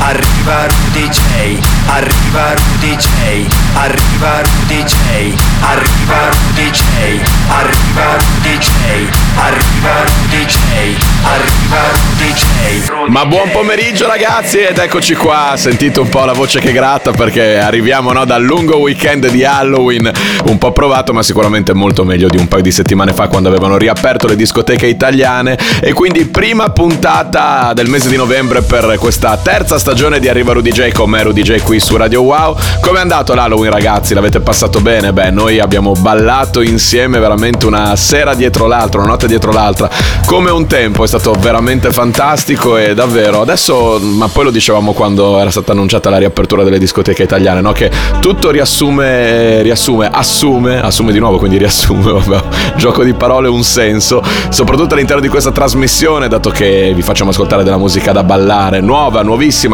Arriva Rudy J. Arriva Rudy J. Arriva Rudy J. Arriva Rudy J. Arriva Rudy. Arriva Rudy. Arriva Rudy. Ma buon pomeriggio ragazzi ed eccoci qua, sentite un po' la voce che gratta perché arriviamo no, dal lungo weekend di Halloween, un po' provato ma sicuramente molto meglio di un paio di settimane fa quando avevano riaperto le discoteche italiane e quindi prima puntata del mese di novembre per questa terza stagione di Arriva Rudy J con me Rudy J qui su Radio Wow. Come è andato l'Halloween ragazzi? L'avete passato bene? Beh, noi abbiamo ballato insieme veramente una sera dietro l'altra, una notte dietro l'altra, come un tempo, è stato veramente fantastico e davvero adesso, ma poi lo dicevamo quando era stata annunciata la riapertura delle discoteche italiane, no? Che tutto riassume, riassume, assume, assume di nuovo, quindi riassume, vabbè, gioco di parole un senso, soprattutto all'interno di questa trasmissione, dato che vi facciamo ascoltare della musica da ballare, nuova, nuovissima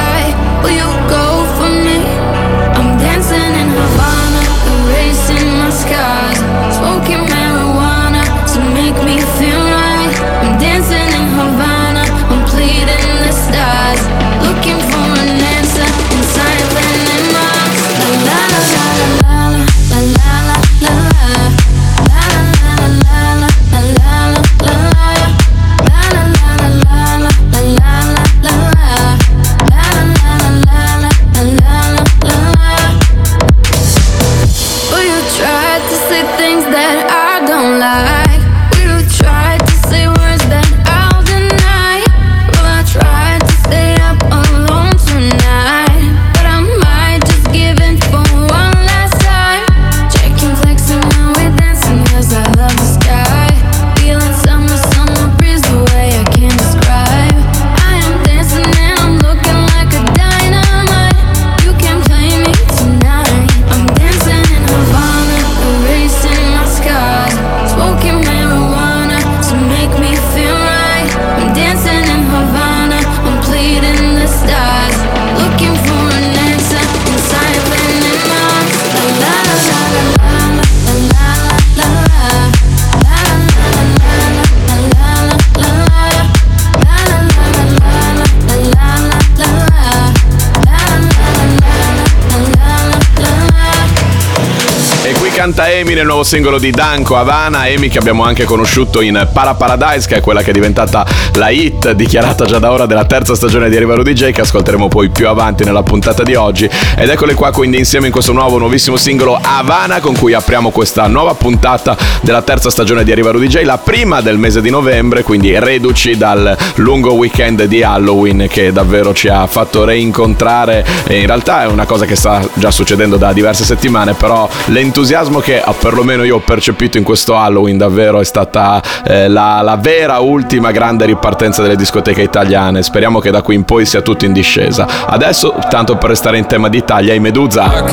Amy nel nuovo singolo di Danko Havana, Amy che abbiamo anche conosciuto in Para Paradise, che è quella che è diventata la hit dichiarata già da ora della terza stagione di Arrivaro DJ, che ascolteremo poi più avanti nella puntata di oggi. Ed eccole qua quindi insieme in questo nuovo, nuovissimo singolo Havana, con cui apriamo questa nuova puntata della terza stagione di Arrivaro DJ, la prima del mese di novembre, quindi reduci dal lungo weekend di Halloween che davvero ci ha fatto reincontrare. E in realtà è una cosa che sta già succedendo da diverse settimane, però l'entusiasmo che ah, perlomeno io ho percepito in questo Halloween davvero è stata eh, la, la vera ultima grande ripartenza delle discoteche italiane. Speriamo che da qui in poi sia tutto in discesa. Adesso, tanto per restare in tema d'Italia, i Medusa. I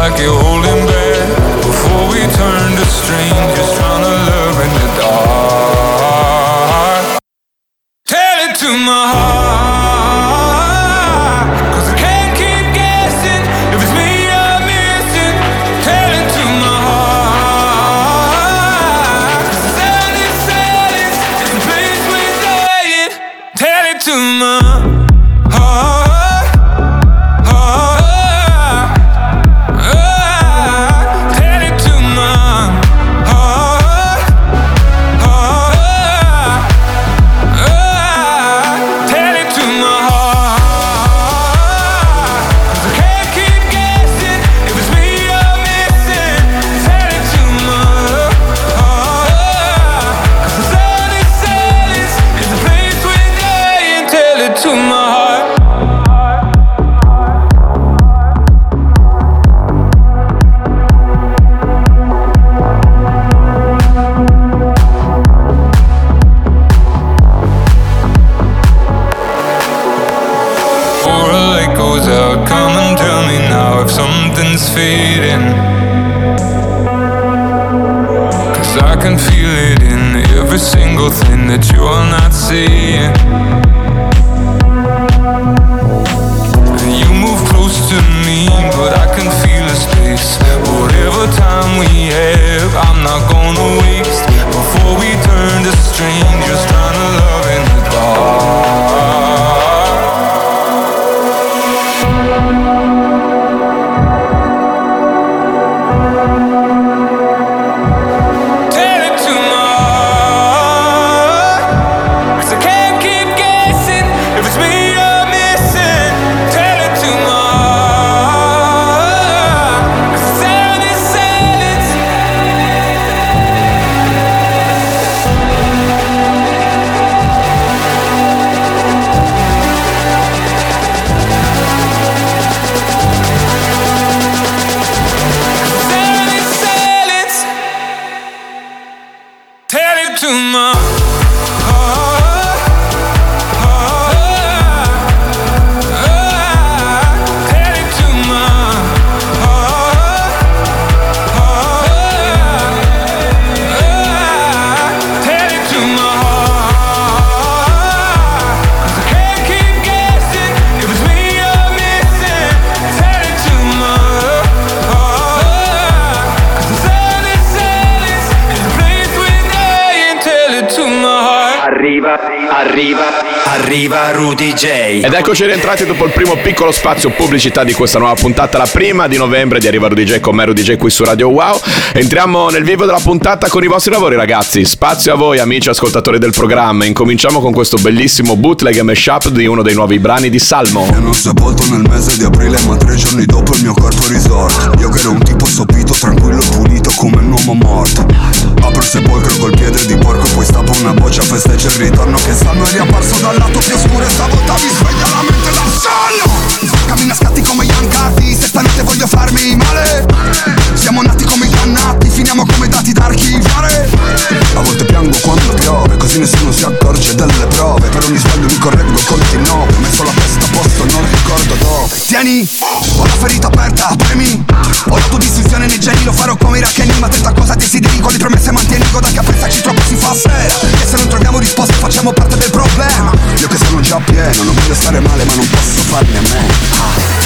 like it eccoci rientrati dopo il primo piccolo spazio pubblicità di questa nuova puntata, la prima di novembre di Arriva Rudy J con me Rudy J qui su Radio Wow. Entriamo nel vivo della puntata con i vostri lavori ragazzi. Spazio a voi amici ascoltatori del programma. Incominciamo con questo bellissimo bootleg e mashup di uno dei nuovi brani di Salmo. Mi hanno sepolto nel mese di aprile Ma tre giorni dopo il mio corpo risorto Io che ero un tipo sopito, tranquillo e pulito Come un uomo morto Apro il sepolcro col piede di porco Poi stappo una boccia, festeggia il ritorno Che sanno è riapparso dal lato più oscuro E stavolta mi sveglia la mente sonno Cammina scatti come Ian Carti Se stanotte voglio farmi male. Siamo nati come i dannati Finiamo come dati da archiviare. A volte piango quando piove Così nessuno si accorge delle prove. Per ogni sbaglio mi correggo continuo Ho messo la testa a posto, non ricordo dove Tieni, ho la ferita aperta, premi. Ho la tua distruzione nei geni Lo farò come i raccheni Ma tenta cosa desideri le promesse mantieni Goda che a pensaci troppo si fa sera E se non troviamo risposte facciamo parte del problema. Io che sono già pieno Non voglio stare male ma non posso farne a meno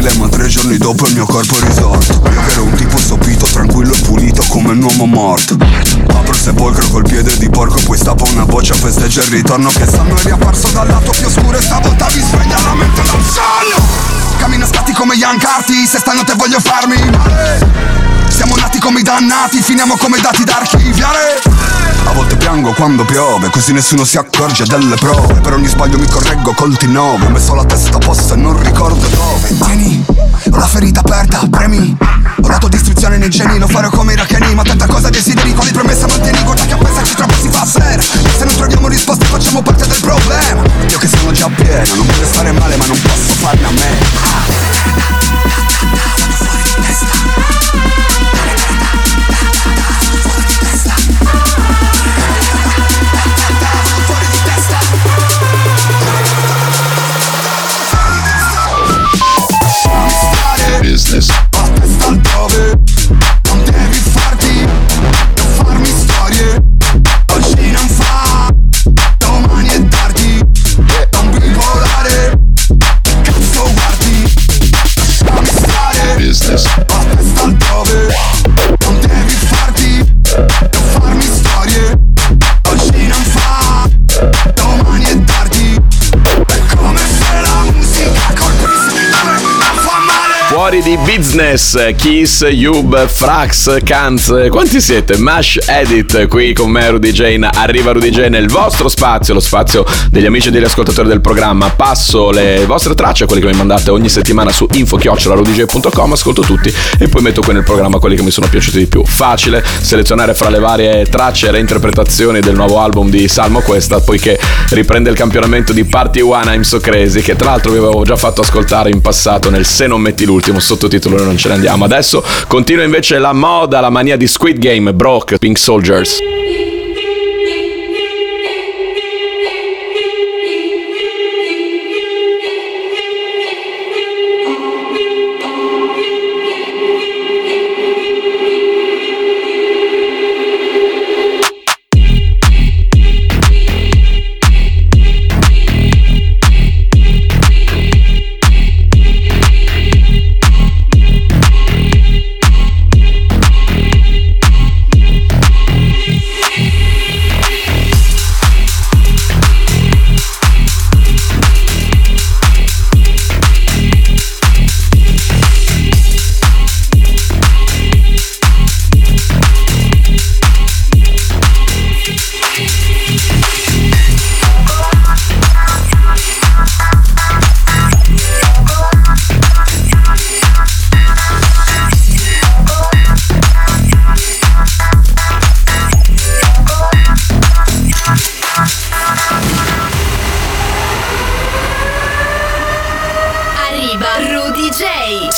aprile Ma tre giorni dopo il mio corpo è risorto Io che ero un tipo sopito, tranquillo e pulito Come un uomo morto. Apro il sepolcro col piede di porco Poi stappo una boccia, festeggia il ritorno Che sanno è riapparso dal lato più oscuro E stavolta mi sveglia la mente dal sonno Cammino scatti come Ian Carti Se stanotte voglio farmi male. Siamo nati come i dannati, finiamo come dati da archiviare A volte piango quando piove, così nessuno si accorge delle prove. Per ogni sbaglio mi correggo col T9 Ho messo la testa a posto e non ricordo dove. Tieni, ho la ferita aperta, premi. Ho la tua distruzione nei geni, lo farò come i racheni Ma tanta cosa desideri, quali promesse mantieni Guarda che a pensarci troppo si fa sera. E se non troviamo risposte facciamo parte del problema. Io che sono già pieno, non voglio stare male ma non posso farne a me Business. Fuori di business. Kiss, Yub, Frax, Kanz. Quanti siete? Mash Edit qui con me Rudy Jane. Arriva Rudy Jane nel vostro spazio, lo spazio degli amici e degli ascoltatori del programma. Passo le vostre tracce, quelle che mi mandate ogni settimana su info-rudj.com, ascolto tutti e poi metto qui nel programma quelli che mi sono piaciuti di più. Facile selezionare fra le varie tracce e reinterpretazioni del nuovo album di Salmo Questa, poiché riprende il campionamento di Party One I'm So Crazy, che tra l'altro vi avevo già fatto ascoltare in passato nel Se non metti l'ultimo sottotitolo non ce ne andiamo. Adesso continua invece la moda, la mania di Squid Game, Broke, Pink Soldiers.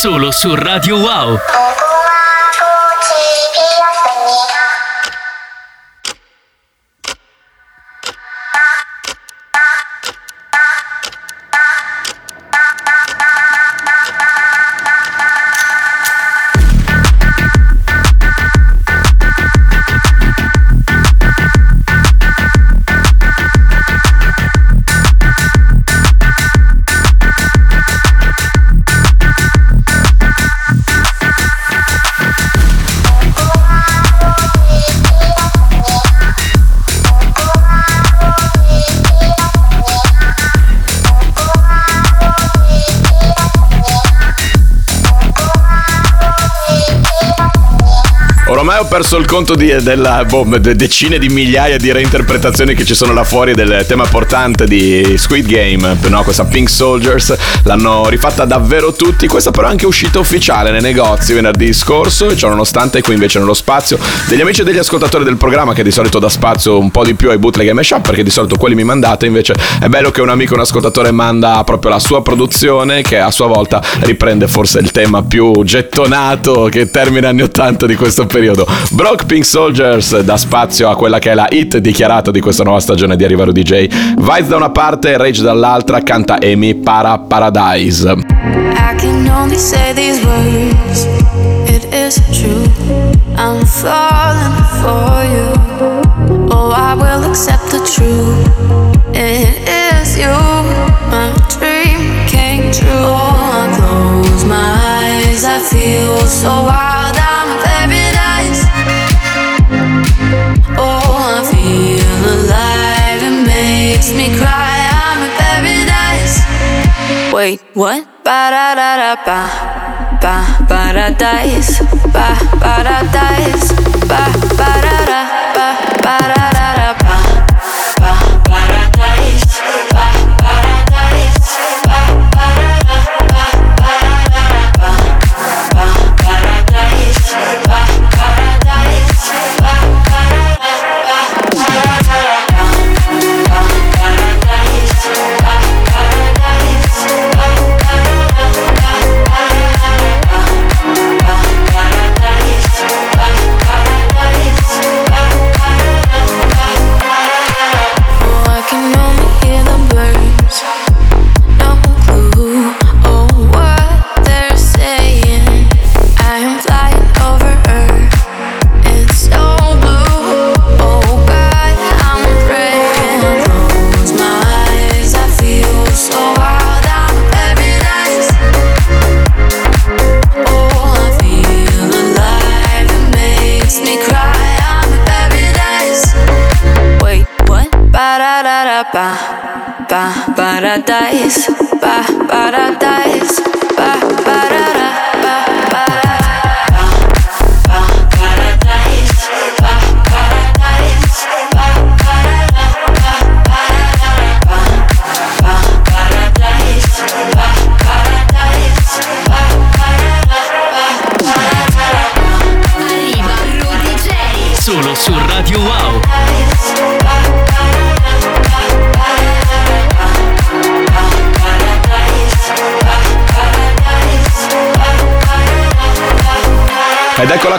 Solo su Radio Wow. Perso il conto di, della boh, de- decine di migliaia di reinterpretazioni che ci sono là fuori del tema portante di Squid Game, no? questa Pink Soldiers, l'hanno rifatta davvero tutti, questa però è anche uscita ufficiale nei negozi venerdì scorso e ciò nonostante qui invece nello spazio degli amici e degli ascoltatori del programma che di solito dà spazio un po' di più ai bootleg e mashup perché di solito quelli mi mandate invece è bello che un amico, un ascoltatore manda proprio la sua produzione che a sua volta riprende forse il tema più gettonato che termina anni 80 di questo periodo. Brock Pink Soldiers dà spazio a quella che è la hit dichiarata di questa nuova stagione di Arrivaro DJ. Vice da una parte Rage dall'altra canta Amy Para Paradise. I can only say these words. It is true. I'm falling for you. Oh, I will accept the truth. It is you. My dream came true. Oh, I close my eyes. I feel so wild. Wait, what? Ba da da da ba. Ba paradise. Ba paradise. Ba ba da da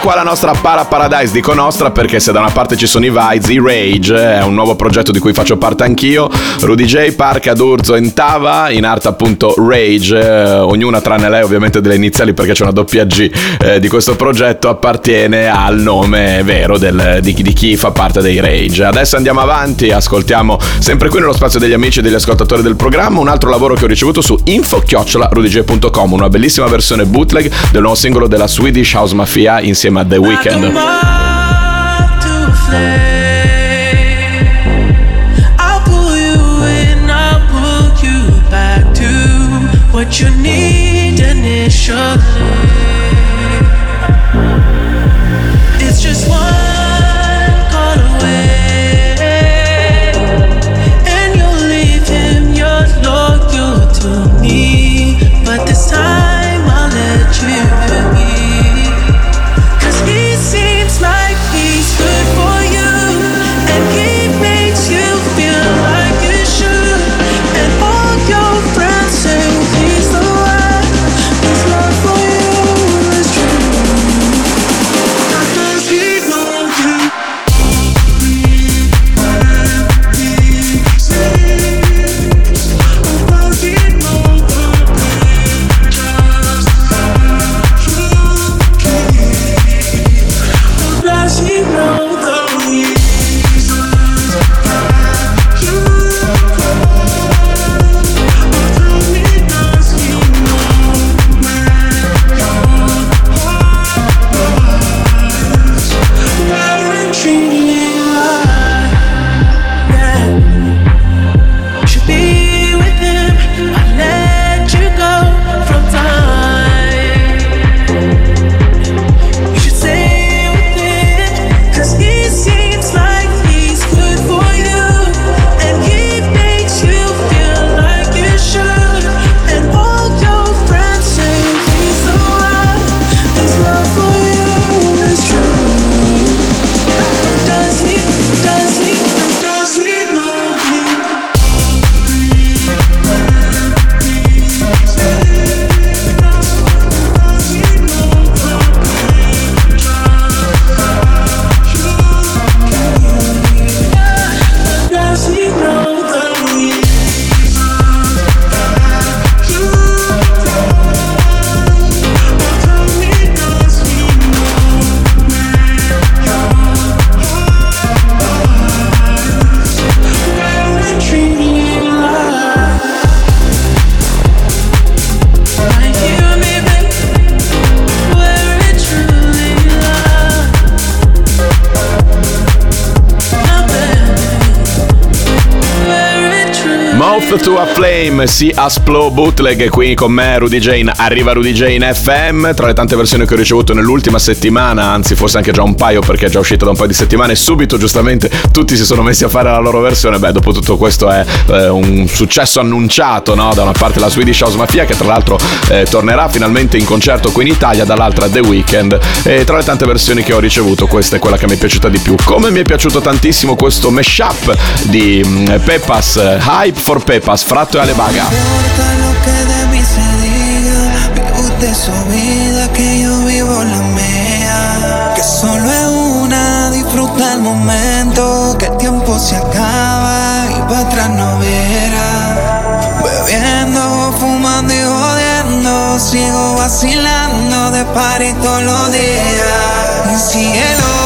qua la nostra Para Paradise, dico nostra perché se da una parte ci sono i Vides, i Rage, è un nuovo progetto di cui faccio parte anch'io, Rudy J, Parca, D'Urzo e Tava, in arte appunto Rage, eh, ognuna tranne lei ovviamente delle iniziali perché c'è una doppia G eh, di questo progetto, appartiene al nome vero del, di, di chi fa parte dei Rage. Adesso andiamo avanti, ascoltiamo sempre qui nello spazio degli amici e degli ascoltatori del programma un altro lavoro che ho ricevuto su info-rudyj.com, una bellissima versione bootleg del nuovo singolo della Swedish House Mafia insieme a The Weeknd. What you need initially. It's just one Si Asplo Bootleg qui con me Rudy Jane, arriva Rudy Jane FM, tra le tante versioni che ho ricevuto nell'ultima settimana, anzi forse anche già un paio perché è già uscita da un paio di settimane, subito giustamente tutti si sono messi a fare la loro versione, beh dopo tutto questo è eh, un successo annunciato, no? da una parte la Swedish House Mafia che tra l'altro eh, tornerà finalmente in concerto qui in Italia, dall'altra The Weeknd. E tra le tante versioni che ho ricevuto questa è quella che mi è piaciuta di più, come mi è piaciuto tantissimo questo mashup di mm, Pepas, eh, Hype for Pepas, Fratto e Alebaga. Importa lo que de mí se diga. Vive usted su vida, que yo vivo la mía. Que solo es una, disfruta el momento. Que el tiempo se acaba y para atrás no verá. Bebiendo, fumando y jodiendo. Sigo vacilando de party todos los días. Y cielo.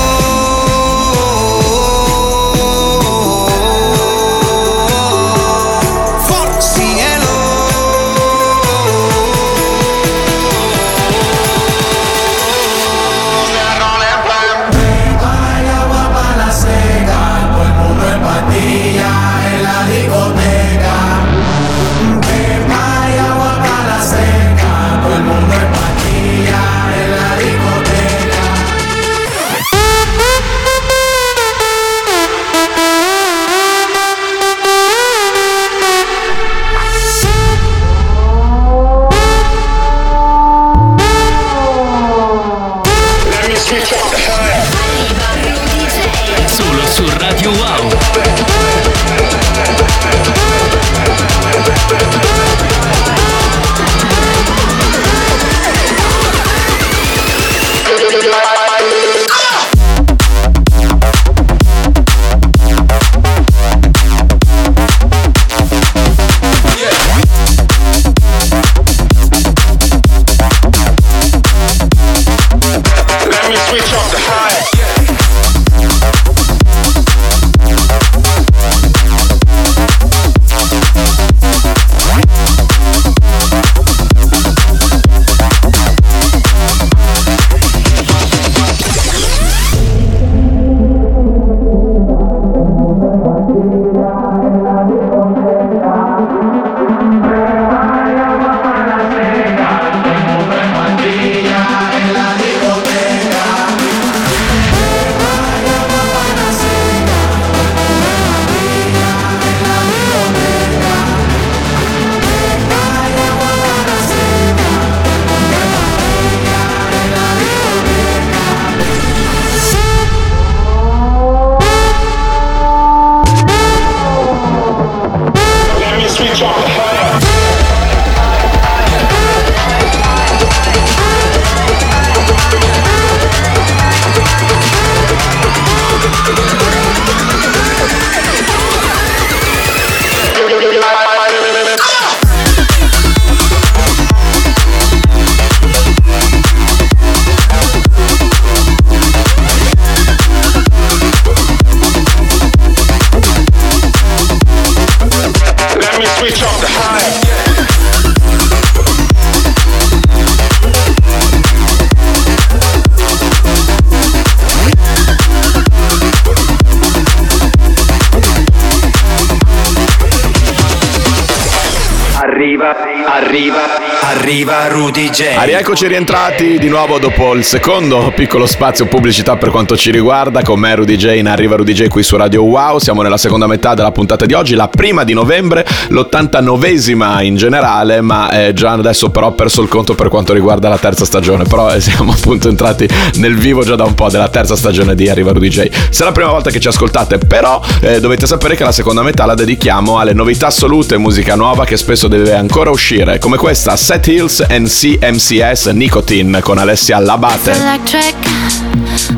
Arriva, arriva Rudy J. Ah, rieccoci rientrati di nuovo dopo il secondo piccolo spazio pubblicità per quanto ci riguarda. Con me Rudy J in Arriva Rudy J qui su Radio Wow. Siamo nella seconda metà della puntata di oggi, la prima di novembre, l'89esima in generale, ma eh, già adesso però ho perso il conto per quanto riguarda la terza stagione. Però eh, siamo appunto entrati nel vivo già da un po' della terza stagione di Arriva Rudy J. Se è la prima volta che ci ascoltate, però eh, dovete sapere che la seconda metà la dedichiamo alle novità assolute, musica nuova che spesso deve ancora uscire, come questa Set Hills and CMCS Nicotine con Alessia Labate. Electric,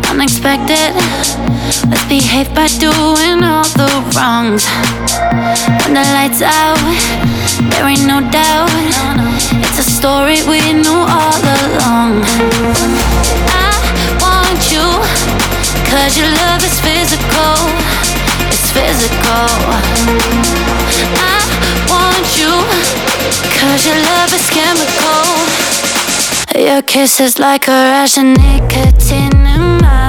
unexpected. Let's behave by doing all the wrongs. When the lights out, there ain't no doubt. It's a story we knew all along. I want you, cause your love is physical. It's physical. I cause your love is chemical. Your kiss is like a rush of nicotine in my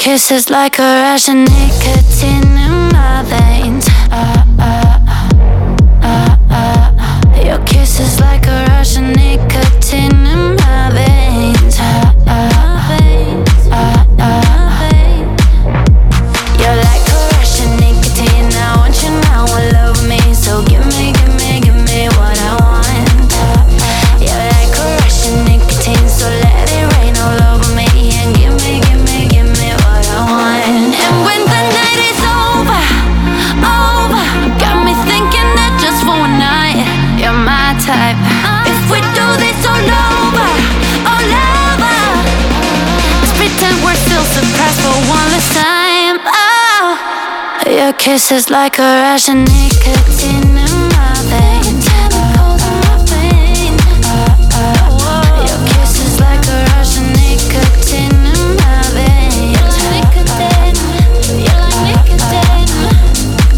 leaving. Your kiss is like a rush of nicotine in my veins. Your kiss is like a rush of nicotine in my veins. Chemicals in my veins. Your kiss like a rush of nicotine in my veins. You're like nicotine. You're like nicotine.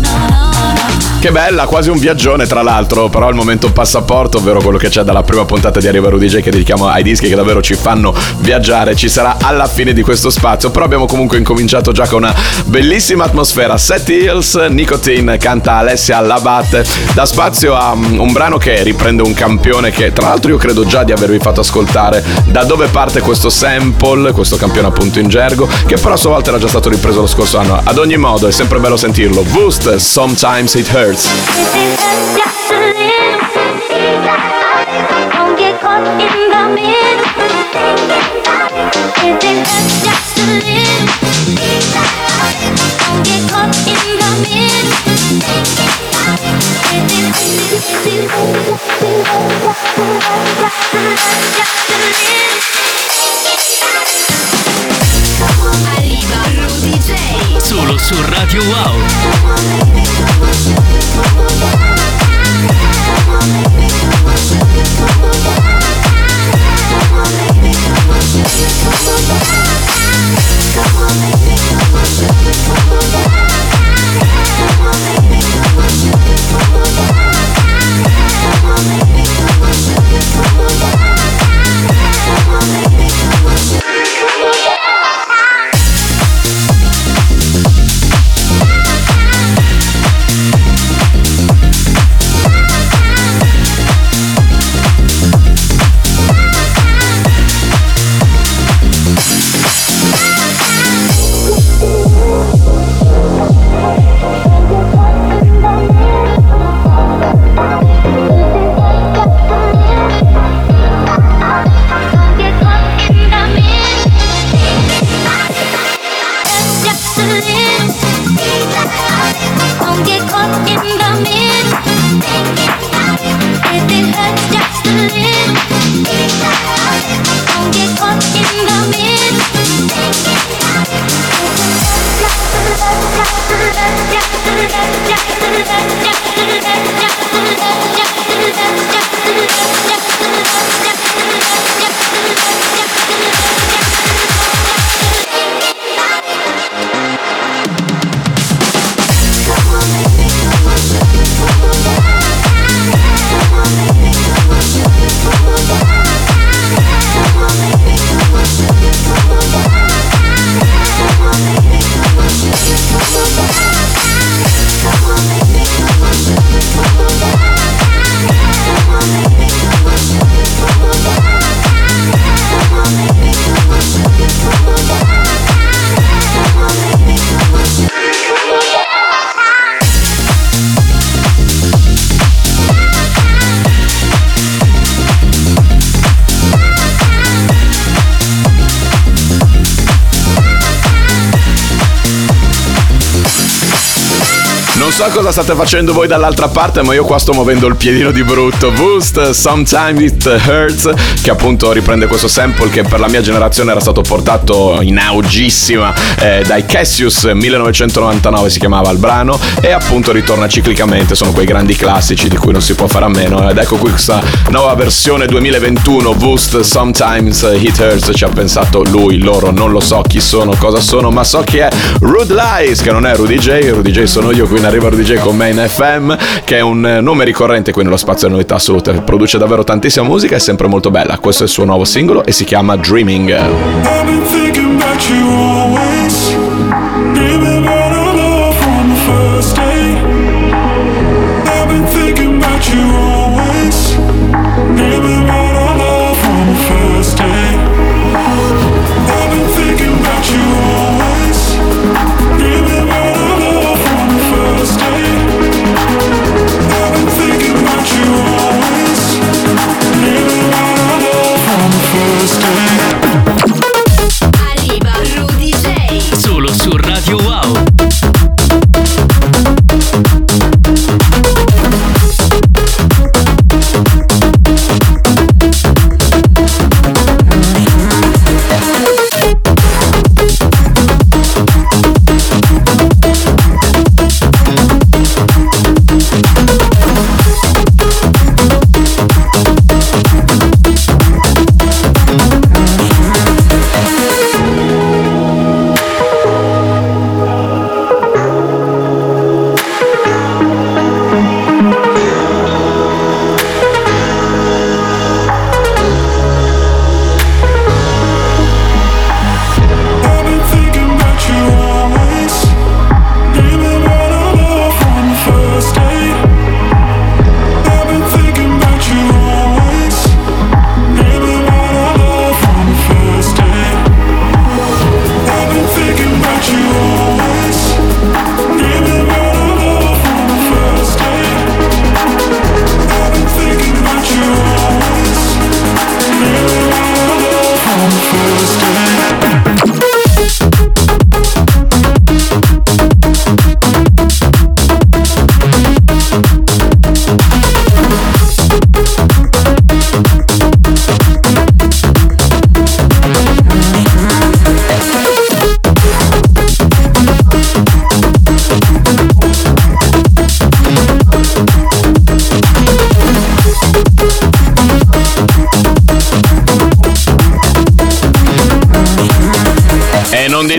No, no, no. Che bella, quasi un viaggione tra l'altro, però al momento passaporto, ovvero quello che c'è dalla prima puntata di Arriva Rudy J che dedichiamo ai dischi che davvero ci fanno viaggiare, ci sarà alla fine di questo spazio, però abbiamo comunque incominciato già con una bellissima atmosfera. Set Hills, Nicotine, canta Alessia Labatte, da spazio a um, un brano che riprende un campione che tra l'altro io credo già di avervi fatto ascoltare da dove parte questo sample, questo campione appunto in gergo, che però a sua volta era già stato ripreso lo scorso anno. Ad ogni modo è sempre bello sentirlo. Boost, Sometimes It Hurts. Don't get caught in the middle. If it hurts just so cosa state facendo voi dall'altra parte, ma io qua sto muovendo il piedino di brutto. Boost, Sometimes It Hurts, che appunto riprende questo sample che per la mia generazione era stato portato in augissima eh, dai Cassius 1999 si chiamava il brano e appunto ritorna ciclicamente, sono quei grandi classici di cui non si può fare a meno. Ed ecco qui questa nuova versione 2021, Boost, Sometimes It Hurts, ci ha pensato lui, loro, non lo so chi sono, cosa sono, ma so chi è Rude Lies, che non è Rudy J, Rudy J sono io, qui in arriva Rudy J con me in FM, che è un eh, nome ricorrente qui nello spazio delle novità assolute, produce davvero tantissima musica, è sempre molto bella. Questo è il suo nuovo singolo e si chiama Dreaming. I've been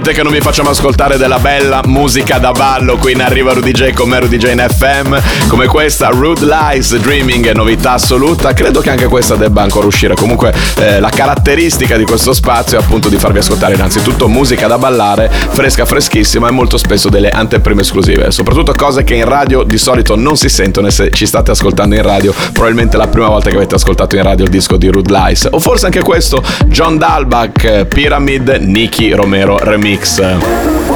E dite che non vi facciamo ascoltare della bella musica da ballo. Qui in arriva Rudy J con me Rudy J in FM. Come questa, Rude Lies Dreaming, novità assoluta. Credo che anche questa debba ancora uscire. Comunque, eh, la caratteristica di questo spazio è appunto di farvi ascoltare innanzitutto musica da ballare, fresca, freschissima e molto spesso delle anteprime esclusive. Soprattutto cose che in radio di solito non si sentono. E se ci state ascoltando in radio, probabilmente la prima volta che avete ascoltato in radio il disco di Rude Lies. O forse anche questo, John Dalbach, Pyramid, Nicky Romero Remix. Arriva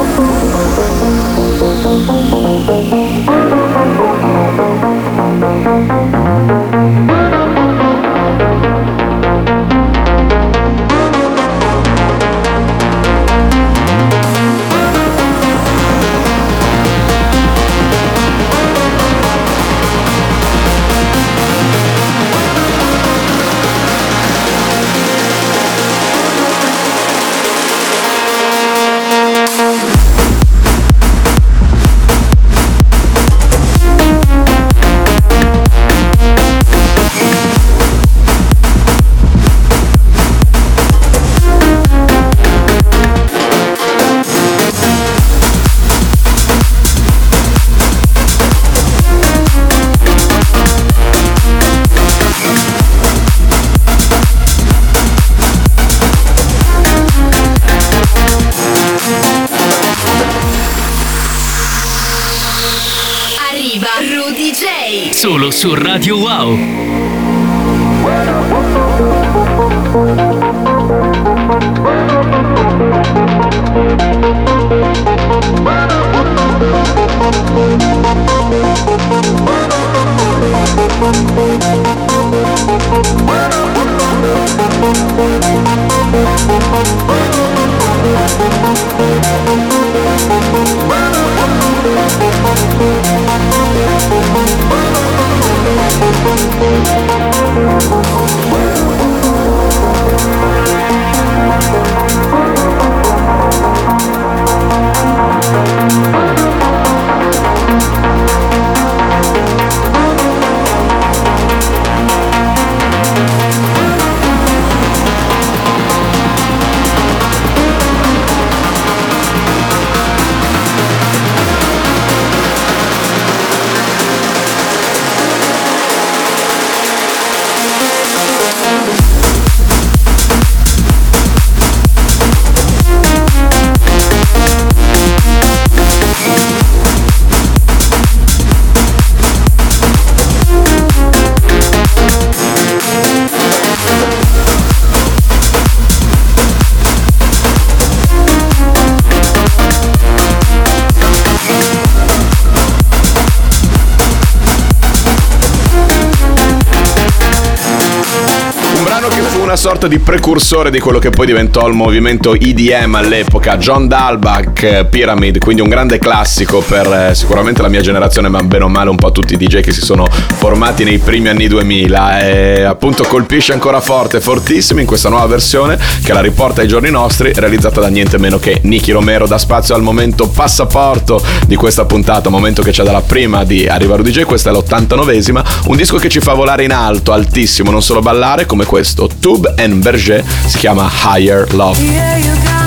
sorta di precursore di quello che poi diventò il movimento EDM all'epoca, John Dalbach, eh, Pyramid, quindi un grande classico per eh, sicuramente la mia generazione, ma bene o male un po' tutti i DJ che si sono formati nei primi anni 2000 e appunto colpisce ancora forte, fortissimo in questa nuova versione che la riporta ai giorni nostri, realizzata da niente meno che Nicky Romero, da spazio al momento passaporto di questa puntata, momento che c'è dalla prima di Arrivaro DJ, questa è l'89esima, un disco che ci fa volare in alto, altissimo, non solo ballare come questo, Tube Love and Berger, si chiama Higher Love.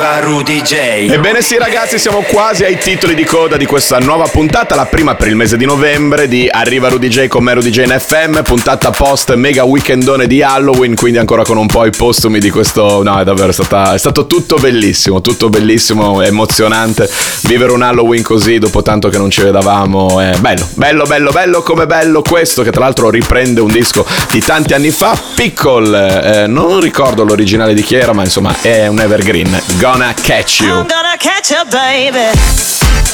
Arriva Rudy J. Ebbene sì ragazzi, siamo quasi ai titoli di coda di questa nuova puntata, la prima per il mese di novembre di Arriva Rudy J con me Rudy J in FM, puntata post mega weekendone di Halloween, quindi ancora con un po' i postumi di questo... No, è davvero stata... è stato tutto bellissimo, tutto bellissimo, emozionante. Vivere un Halloween così dopo tanto che non ci vedavamo è bello, bello, bello, bello come bello questo che tra l'altro riprende un disco di tanti anni fa, Pickle, eh, non ricordo l'originale di chi era, ma insomma è un evergreen, Gonna Catch You. I'm gonna catch you, baby.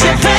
Gonna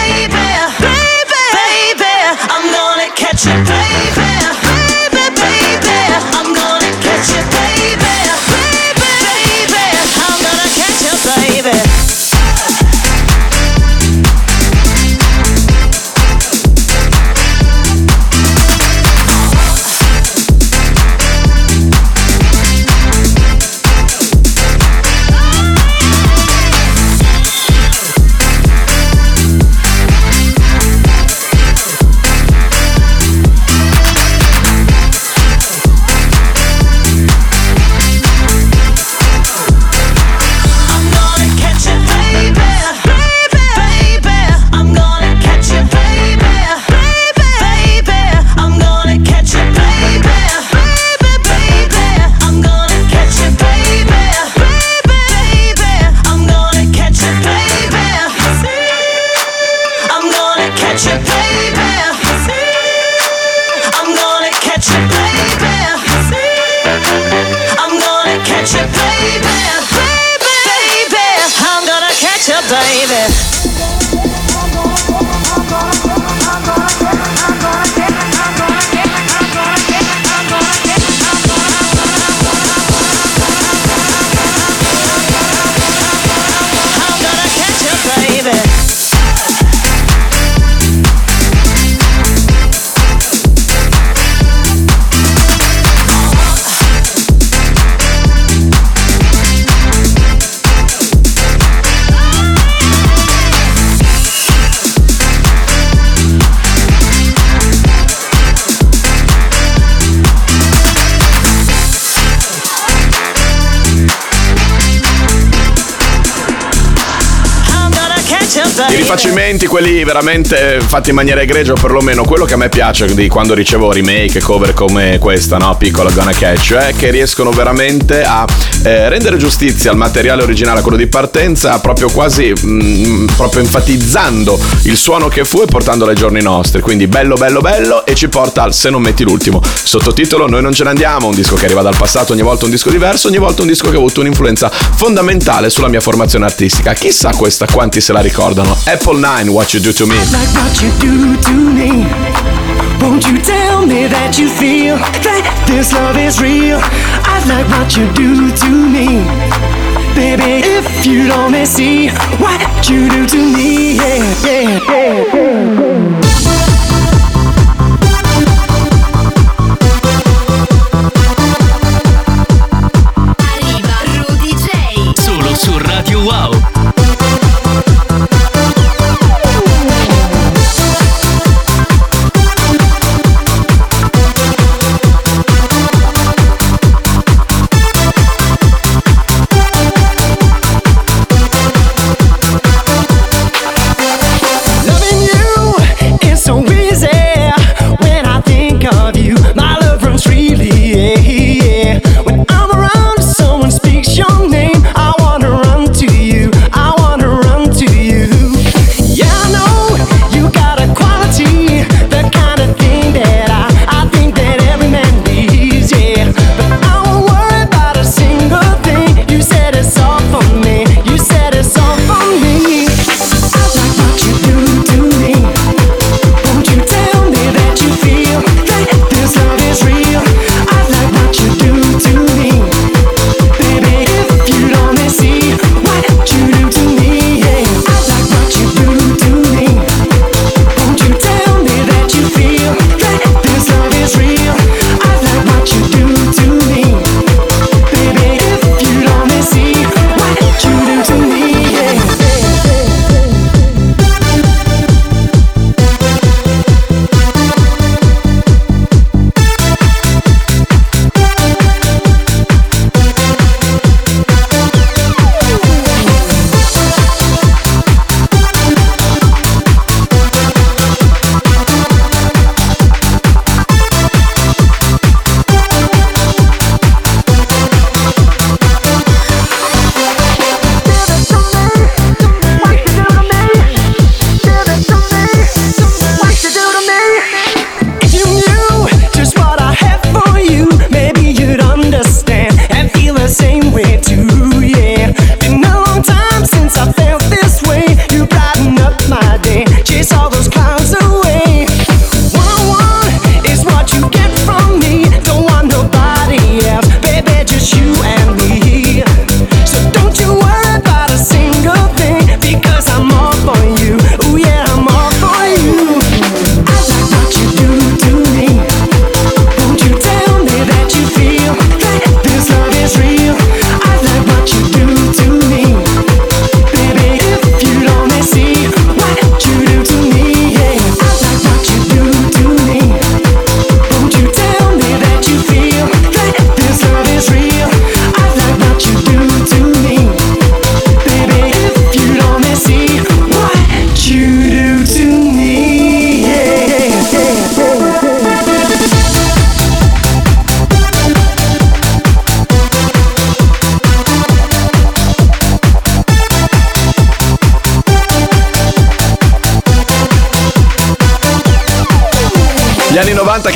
I baby. rifacimenti, quelli veramente fatti in maniera egregia, o perlomeno quello che a me piace di quando ricevo remake cover come questa, no? Piccola Gonna Catch, è che riescono veramente a eh, rendere giustizia al materiale originale, a quello di partenza, proprio quasi mm, proprio enfatizzando il suono che fu e portandolo ai giorni nostri. Quindi bello, bello, bello e ci porta al Se non metti l'ultimo. Sottotitolo Noi non ce ne andiamo, un disco che arriva dal passato, ogni volta un disco diverso, ogni volta un disco che ha avuto un'influenza fondamentale sulla mia formazione artistica. Chissà questa quanti se la ricordano. Apple 9, What You Do To Me. like what you do to me. Won't you tell me that you feel that this love is real? I like what you do to me. Baby, if you'd only see what you do to me, yeah, yeah, yeah, yeah. Arriva Rudy J. Solo su Radio Wow.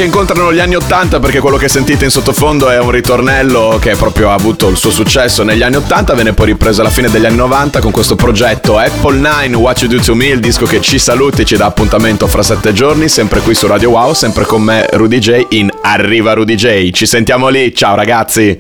Incontrano gli anni 80 perché quello che sentite in sottofondo è un ritornello che proprio ha avuto il suo successo negli anni 80, venne poi ripreso alla fine degli anni 90 con questo progetto Apple 9 What You Do To Me, il disco che ci saluti e ci dà appuntamento fra sette giorni, sempre qui su Radio Wow, sempre con me Rudy J in Arriva Rudy J. Ci sentiamo lì, ciao ragazzi!